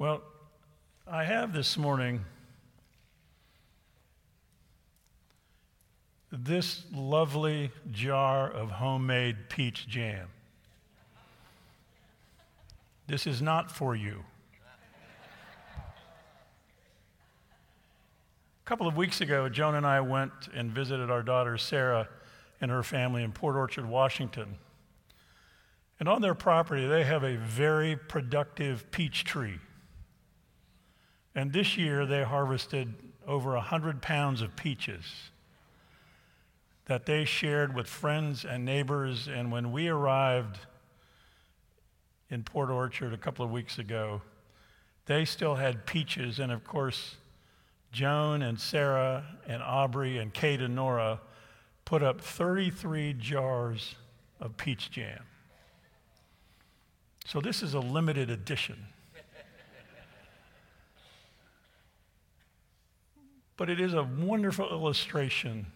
Well, I have this morning this lovely jar of homemade peach jam. This is not for you. A couple of weeks ago, Joan and I went and visited our daughter Sarah and her family in Port Orchard, Washington. And on their property, they have a very productive peach tree. And this year, they harvested over 100 pounds of peaches that they shared with friends and neighbors. And when we arrived in Port Orchard a couple of weeks ago, they still had peaches. And of course, Joan and Sarah and Aubrey and Kate and Nora put up 33 jars of peach jam. So this is a limited edition. But it is a wonderful illustration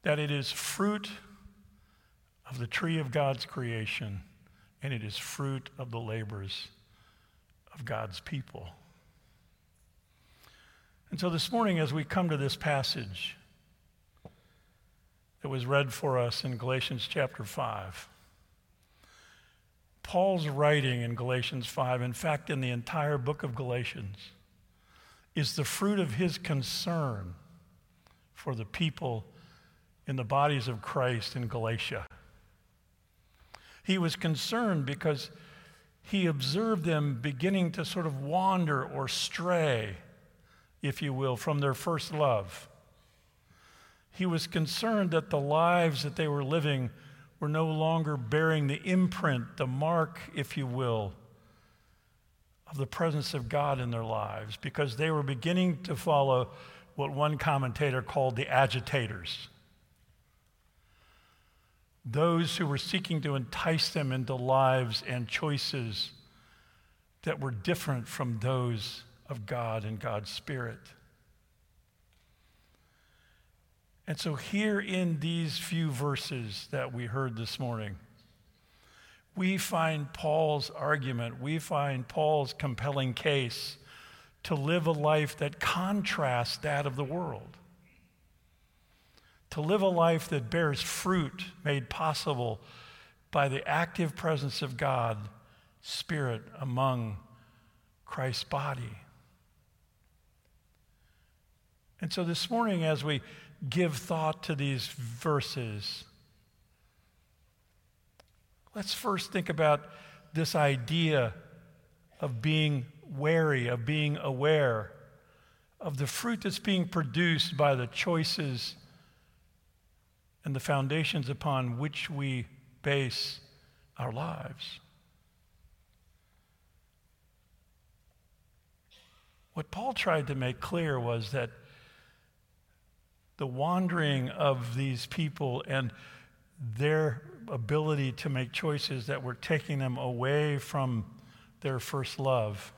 that it is fruit of the tree of God's creation and it is fruit of the labors of God's people. And so this morning, as we come to this passage that was read for us in Galatians chapter 5, Paul's writing in Galatians 5, in fact, in the entire book of Galatians, is the fruit of his concern for the people in the bodies of Christ in Galatia. He was concerned because he observed them beginning to sort of wander or stray, if you will, from their first love. He was concerned that the lives that they were living were no longer bearing the imprint, the mark, if you will, of the presence of God in their lives because they were beginning to follow what one commentator called the agitators. Those who were seeking to entice them into lives and choices that were different from those of God and God's Spirit. And so, here in these few verses that we heard this morning, we find Paul's argument, we find Paul's compelling case to live a life that contrasts that of the world. To live a life that bears fruit made possible by the active presence of God, Spirit, among Christ's body. And so this morning, as we give thought to these verses, Let's first think about this idea of being wary, of being aware of the fruit that's being produced by the choices and the foundations upon which we base our lives. What Paul tried to make clear was that the wandering of these people and their ability to make choices that were taking them away from their first love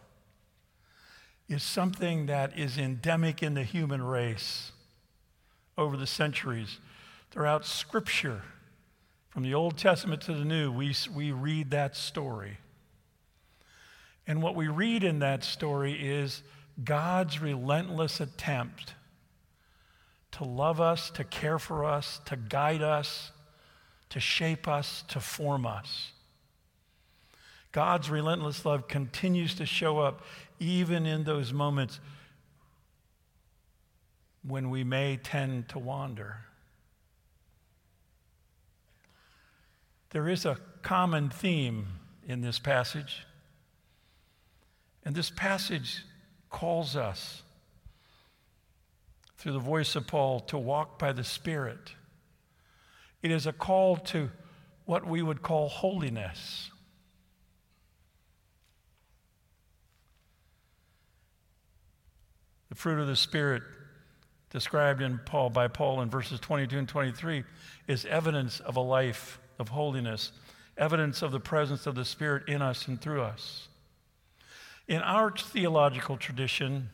is something that is endemic in the human race over the centuries. Throughout Scripture, from the Old Testament to the New, we, we read that story. And what we read in that story is God's relentless attempt to love us, to care for us, to guide us, to shape us, to form us. God's relentless love continues to show up even in those moments when we may tend to wander. There is a common theme in this passage, and this passage calls us through the voice of Paul to walk by the Spirit it is a call to what we would call holiness. The fruit of the Spirit, described in Paul by Paul in verses 22 and 23, is evidence of a life of holiness, evidence of the presence of the Spirit in us and through us. In our theological tradition,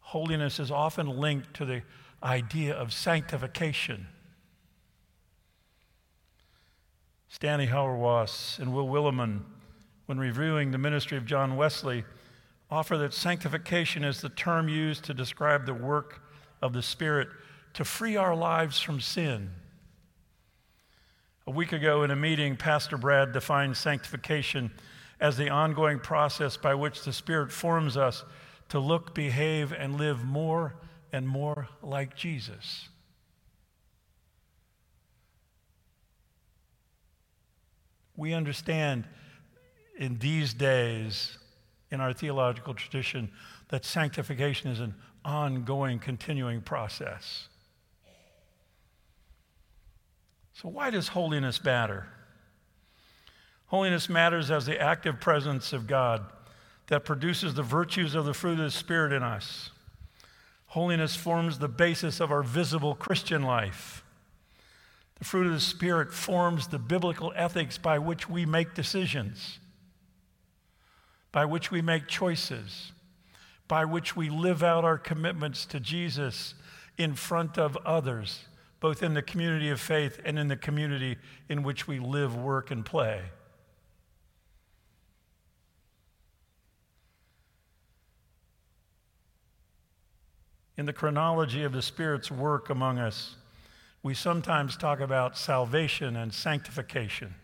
holiness is often linked to the idea of sanctification. Stanley Hauerwas and Will Willimon when reviewing the ministry of John Wesley, offer that sanctification is the term used to describe the work of the Spirit to free our lives from sin. A week ago in a meeting, Pastor Brad defined sanctification as the ongoing process by which the Spirit forms us to look, behave, and live more and more like Jesus. We understand in these days, in our theological tradition, that sanctification is an ongoing, continuing process. So, why does holiness matter? Holiness matters as the active presence of God that produces the virtues of the fruit of the Spirit in us. Holiness forms the basis of our visible Christian life. The fruit of the Spirit forms the biblical ethics by which we make decisions, by which we make choices, by which we live out our commitments to Jesus in front of others, both in the community of faith and in the community in which we live, work, and play. In the chronology of the Spirit's work among us, we sometimes talk about salvation and sanctification.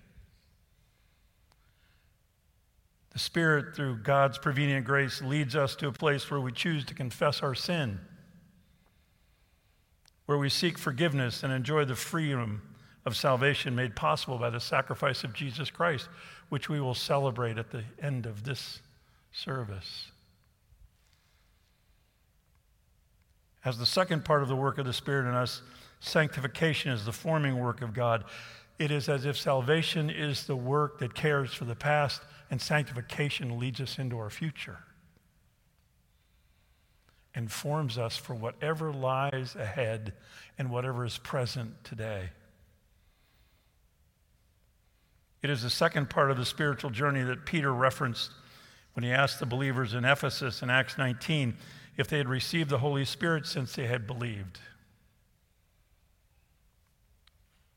The Spirit, through God's prevenient grace, leads us to a place where we choose to confess our sin, where we seek forgiveness and enjoy the freedom of salvation made possible by the sacrifice of Jesus Christ, which we will celebrate at the end of this service. As the second part of the work of the Spirit in us, sanctification is the forming work of God. It is as if salvation is the work that cares for the past, and sanctification leads us into our future and forms us for whatever lies ahead and whatever is present today. It is the second part of the spiritual journey that Peter referenced when he asked the believers in Ephesus in Acts 19 if they had received the Holy Spirit since they had believed.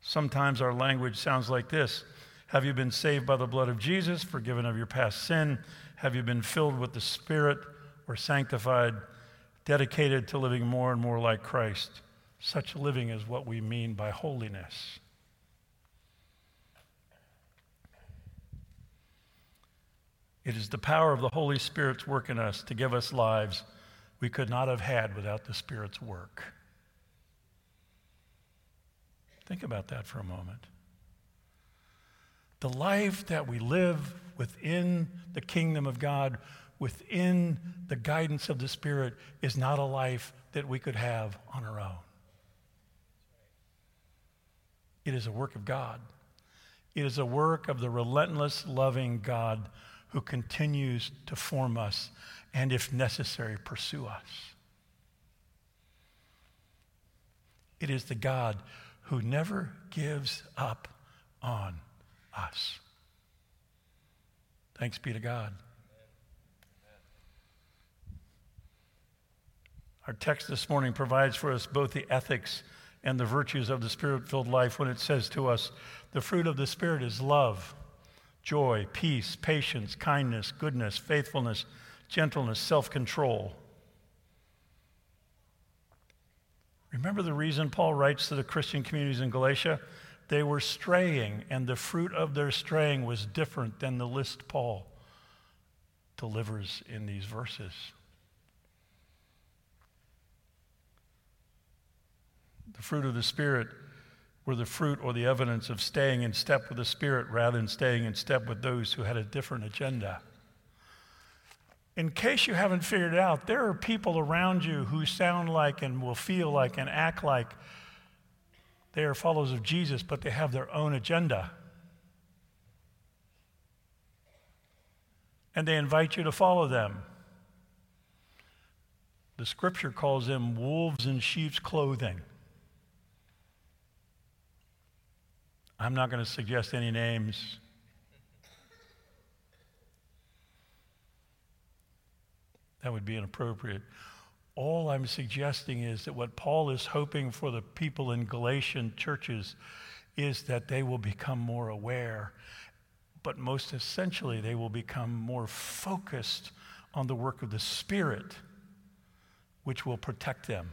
Sometimes our language sounds like this Have you been saved by the blood of Jesus, forgiven of your past sin? Have you been filled with the Spirit or sanctified, dedicated to living more and more like Christ? Such living is what we mean by holiness. It is the power of the Holy Spirit's work in us to give us lives we could not have had without the Spirit's work. Think about that for a moment. The life that we live within the kingdom of God, within the guidance of the Spirit, is not a life that we could have on our own. It is a work of God. It is a work of the relentless, loving God who continues to form us and, if necessary, pursue us. It is the God who never gives up on us. Thanks be to God. Our text this morning provides for us both the ethics and the virtues of the spirit filled life when it says to us, the fruit of the Spirit is love, joy, peace, patience, kindness, goodness, faithfulness gentleness, self control. Remember the reason Paul writes to the Christian communities in Galatia? They were straying, and the fruit of their straying was different than the list Paul delivers in these verses. The fruit of the Spirit were the fruit or the evidence of staying in step with the Spirit rather than staying in step with those who had a different agenda in case you haven't figured it out, there are people around you who sound like and will feel like and act like they are followers of Jesus, but they have their own agenda. And they invite you to follow them. The scripture calls them wolves in sheep's clothing. I'm not going to suggest any names. That would be inappropriate. All I'm suggesting is that what Paul is hoping for the people in Galatian churches is that they will become more aware but most essentially, they will become more focused on the work of the Spirit, which will protect them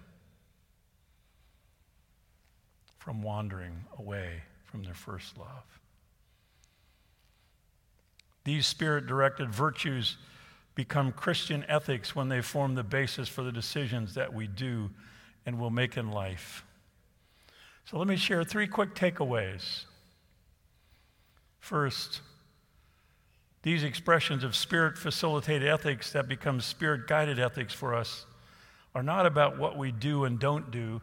from wandering away from their first love. These spirit directed virtues become Christian ethics when they form the basis for the decisions that we do and will make in life. So let me share three quick takeaways. First, these expressions of spirit facilitated ethics that become spirit guided ethics for us are not about what we do and don't do,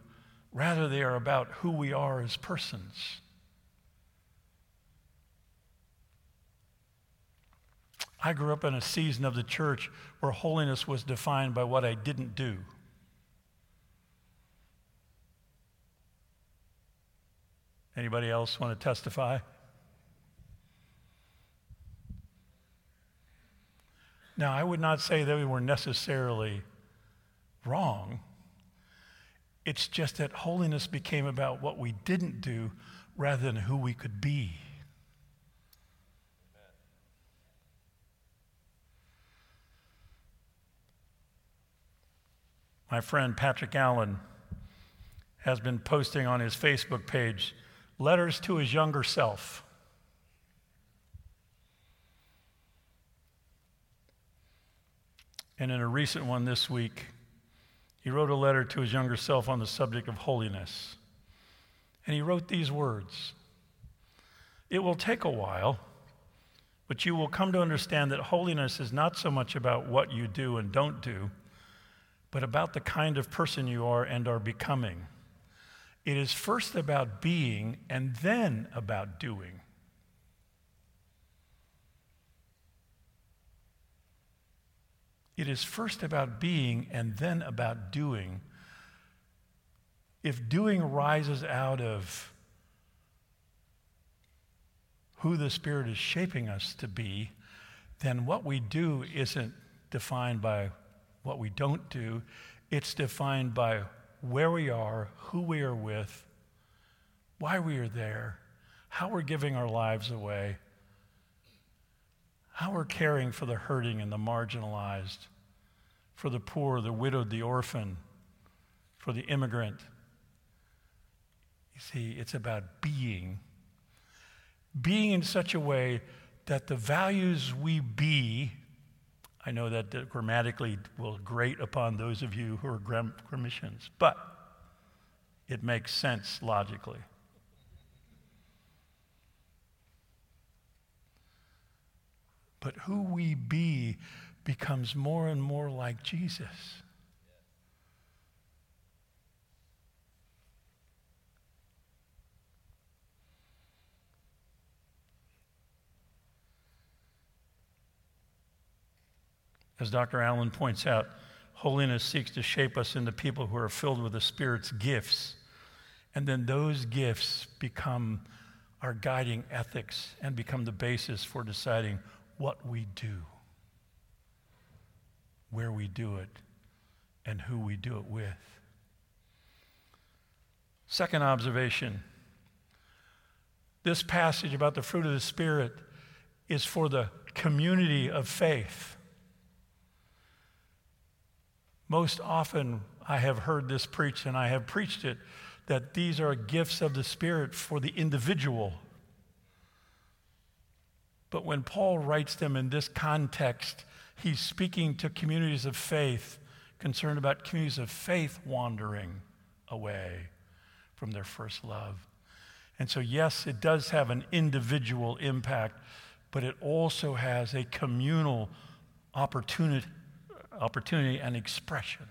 rather, they are about who we are as persons. I grew up in a season of the church where holiness was defined by what I didn't do. Anybody else want to testify? Now, I would not say that we were necessarily wrong. It's just that holiness became about what we didn't do rather than who we could be. My friend Patrick Allen has been posting on his Facebook page letters to his younger self. And in a recent one this week, he wrote a letter to his younger self on the subject of holiness. And he wrote these words It will take a while, but you will come to understand that holiness is not so much about what you do and don't do but about the kind of person you are and are becoming. It is first about being and then about doing. It is first about being and then about doing. If doing rises out of who the Spirit is shaping us to be, then what we do isn't defined by what we don't do. It's defined by where we are, who we are with, why we are there, how we're giving our lives away, how we're caring for the hurting and the marginalized, for the poor, the widowed, the orphan, for the immigrant. You see, it's about being. Being in such a way that the values we be I know that grammatically will grate upon those of you who are gram- grammatians, but it makes sense logically. But who we be becomes more and more like Jesus. As Dr. Allen points out, holiness seeks to shape us into people who are filled with the Spirit's gifts. And then those gifts become our guiding ethics and become the basis for deciding what we do, where we do it, and who we do it with. Second observation this passage about the fruit of the Spirit is for the community of faith. Most often, I have heard this preached, and I have preached it, that these are gifts of the Spirit for the individual. But when Paul writes them in this context, he's speaking to communities of faith, concerned about communities of faith wandering away from their first love. And so, yes, it does have an individual impact, but it also has a communal opportunity opportunity and expression.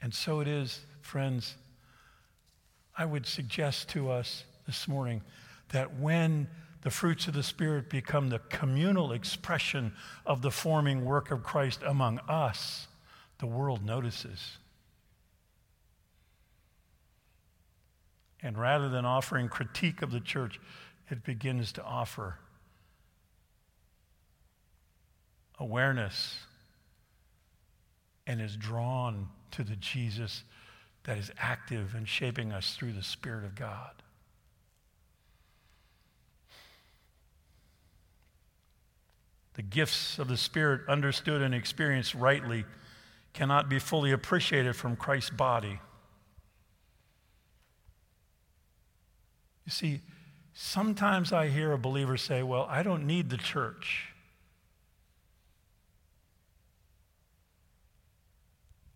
And so it is, friends. I would suggest to us this morning that when the fruits of the Spirit become the communal expression of the forming work of Christ among us, the world notices. And rather than offering critique of the church, it begins to offer awareness and is drawn to the Jesus that is active and shaping us through the Spirit of God. The gifts of the Spirit, understood and experienced rightly, cannot be fully appreciated from Christ's body. You see, sometimes I hear a believer say, Well, I don't need the church.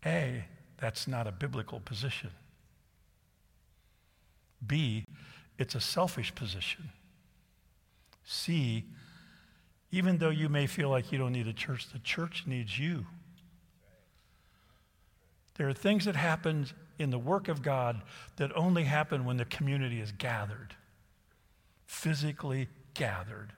A, that's not a biblical position. B, it's a selfish position. C, even though you may feel like you don't need a church, the church needs you. There are things that happen in the work of God that only happen when the community is gathered, physically gathered.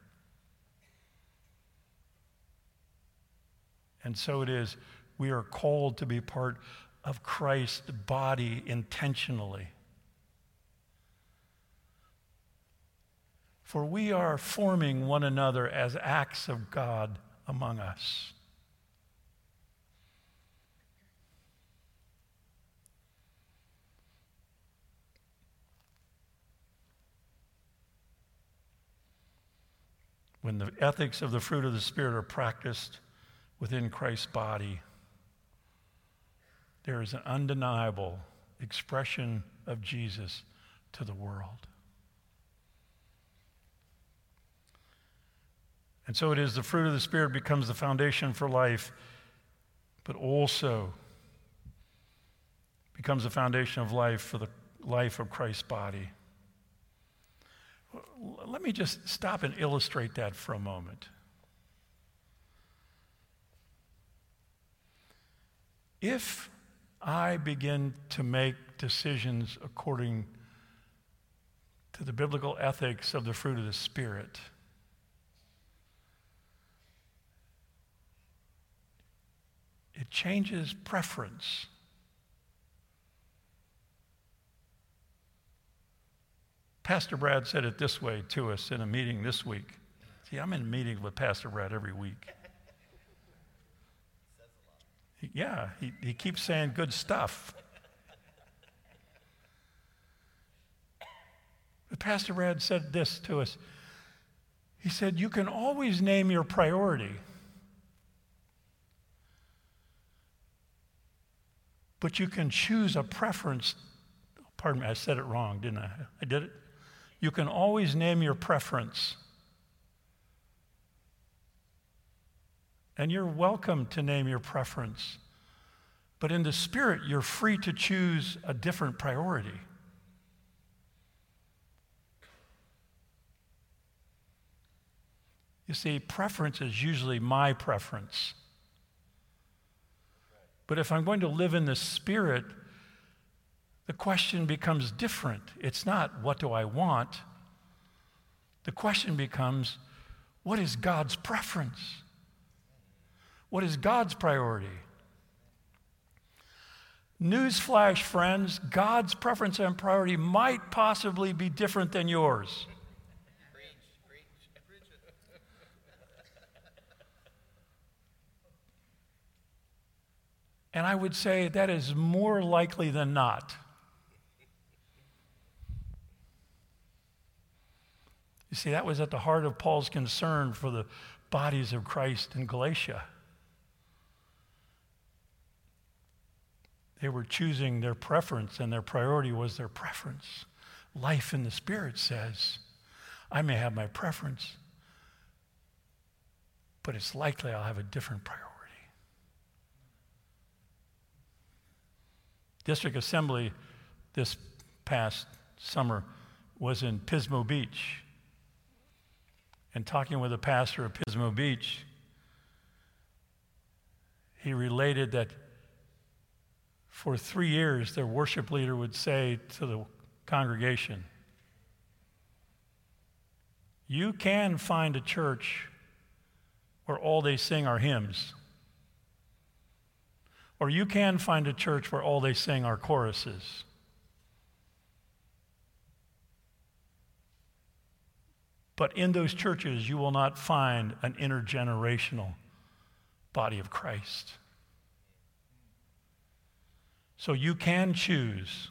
And so it is, we are called to be part of Christ's body intentionally. For we are forming one another as acts of God among us. When the ethics of the fruit of the Spirit are practiced within Christ's body, there is an undeniable expression of Jesus to the world. And so it is the fruit of the Spirit becomes the foundation for life, but also becomes the foundation of life for the life of Christ's body. Let me just stop and illustrate that for a moment. If I begin to make decisions according to the biblical ethics of the fruit of the Spirit, it changes preference. Pastor Brad said it this way to us in a meeting this week. See, I'm in meetings with Pastor Brad every week. He, yeah, he, he keeps saying good stuff. But Pastor Brad said this to us. He said, You can always name your priority. But you can choose a preference. Pardon me, I said it wrong, didn't I? I did it? You can always name your preference. And you're welcome to name your preference. But in the Spirit, you're free to choose a different priority. You see, preference is usually my preference. But if I'm going to live in the Spirit, the question becomes different. It's not, what do I want? The question becomes, what is God's preference? What is God's priority? Newsflash, friends, God's preference and priority might possibly be different than yours. And I would say that is more likely than not. You see, that was at the heart of Paul's concern for the bodies of Christ in Galatia. They were choosing their preference, and their priority was their preference. Life in the Spirit says, I may have my preference, but it's likely I'll have a different priority. District Assembly this past summer was in Pismo Beach. And talking with a pastor of Pismo Beach, he related that for three years, their worship leader would say to the congregation, You can find a church where all they sing are hymns. Or you can find a church where all they sing are choruses. But in those churches, you will not find an intergenerational body of Christ. So you can choose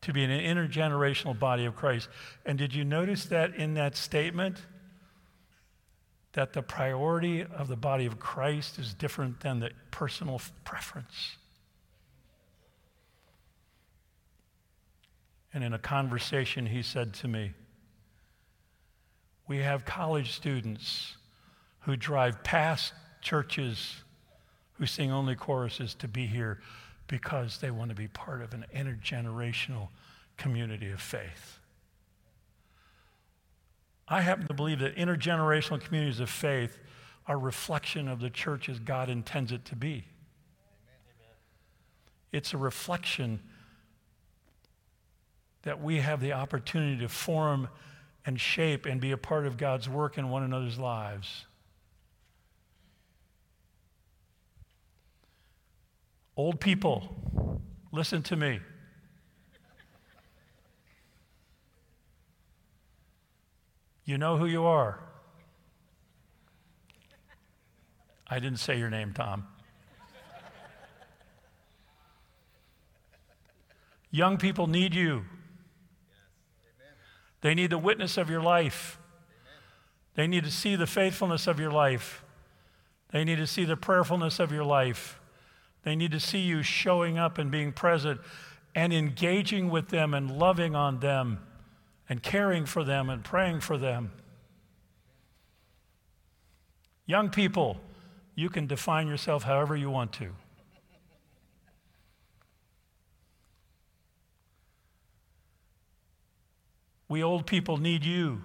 to be an intergenerational body of Christ. And did you notice that in that statement? That the priority of the body of Christ is different than the personal preference. And in a conversation, he said to me, We have college students who drive past churches who sing only choruses to be here because they want to be part of an intergenerational community of faith. I happen to believe that intergenerational communities of faith are reflection of the church as God intends it to be. It's a reflection that we have the opportunity to form and shape and be a part of God's work in one another's lives. Old people, listen to me. You know who you are. I didn't say your name, Tom. Young people need you. They need the witness of your life. They need to see the faithfulness of your life. They need to see the prayerfulness of your life. They need to see you showing up and being present and engaging with them and loving on them and caring for them and praying for them. Young people, you can define yourself however you want to. We old people need you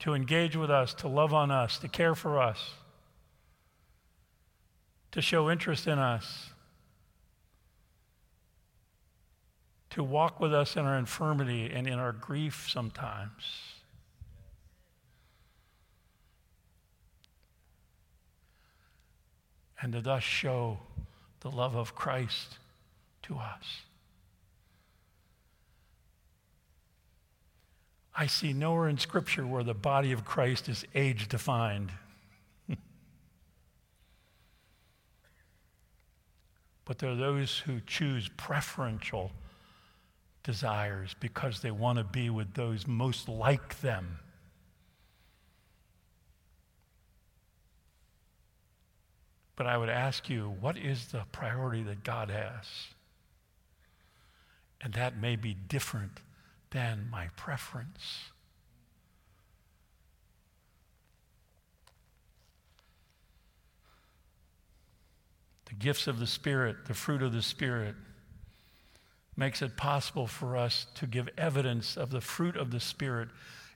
to engage with us, to love on us, to care for us, to show interest in us, to walk with us in our infirmity and in our grief sometimes. And to thus show the love of Christ to us. I see nowhere in Scripture where the body of Christ is age defined. but there are those who choose preferential desires because they want to be with those most like them. But I would ask you, what is the priority that God has? And that may be different than my preference. The gifts of the Spirit, the fruit of the Spirit, makes it possible for us to give evidence of the fruit of the Spirit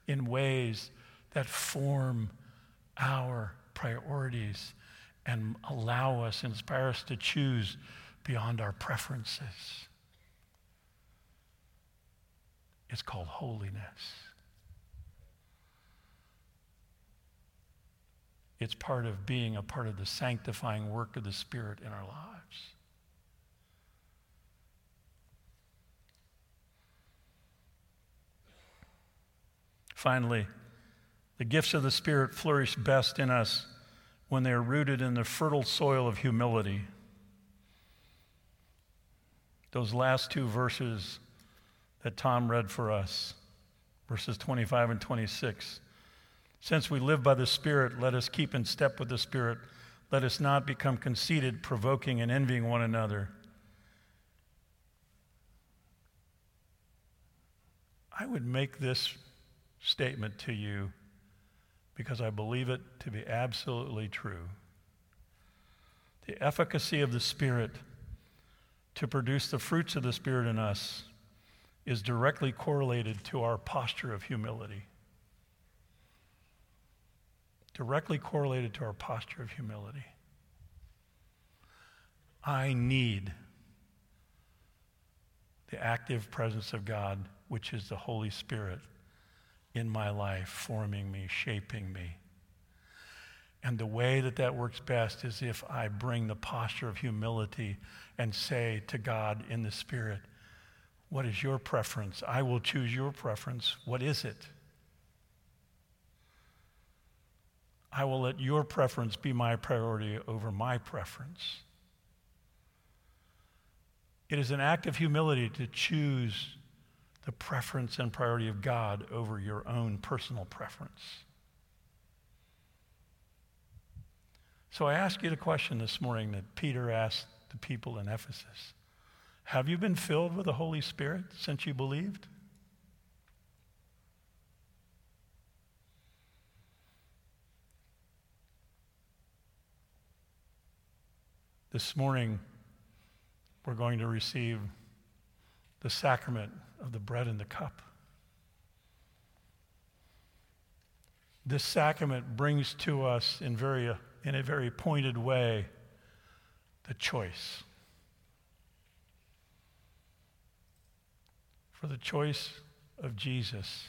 in ways that form our priorities and allow us, inspire us to choose beyond our preferences. It's called holiness. It's part of being a part of the sanctifying work of the Spirit in our lives. Finally, the gifts of the Spirit flourish best in us when they are rooted in the fertile soil of humility. Those last two verses that Tom read for us, verses 25 and 26. Since we live by the Spirit, let us keep in step with the Spirit. Let us not become conceited, provoking, and envying one another. I would make this statement to you because I believe it to be absolutely true. The efficacy of the Spirit to produce the fruits of the Spirit in us is directly correlated to our posture of humility. Directly correlated to our posture of humility. I need the active presence of God, which is the Holy Spirit, in my life, forming me, shaping me. And the way that that works best is if I bring the posture of humility and say to God in the Spirit, what is your preference? I will choose your preference. What is it? I will let your preference be my priority over my preference. It is an act of humility to choose the preference and priority of God over your own personal preference. So I ask you the question this morning that Peter asked the people in Ephesus Have you been filled with the Holy Spirit since you believed? This morning, we're going to receive the sacrament of the bread and the cup. This sacrament brings to us in, very, in a very pointed way the choice. For the choice of Jesus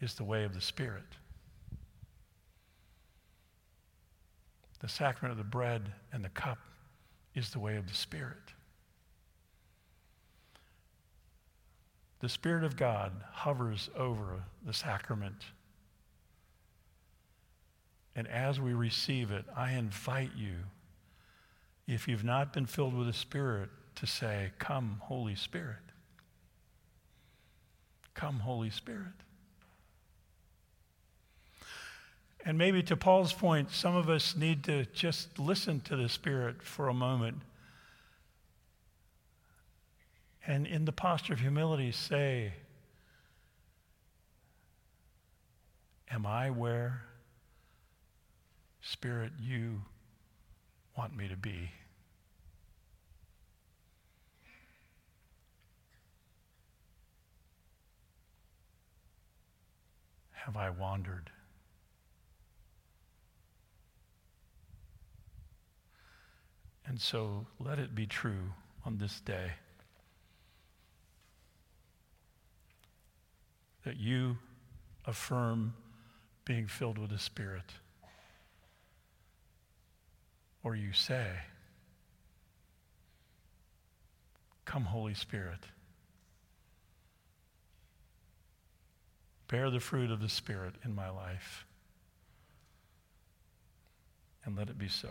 is the way of the Spirit. The sacrament of the bread and the cup is the way of the Spirit. The Spirit of God hovers over the sacrament. And as we receive it, I invite you, if you've not been filled with the Spirit, to say, Come, Holy Spirit. Come, Holy Spirit. And maybe to Paul's point, some of us need to just listen to the Spirit for a moment. And in the posture of humility, say, Am I where, Spirit, you want me to be? Have I wandered? And so let it be true on this day that you affirm being filled with the Spirit. Or you say, Come, Holy Spirit. Bear the fruit of the Spirit in my life. And let it be so.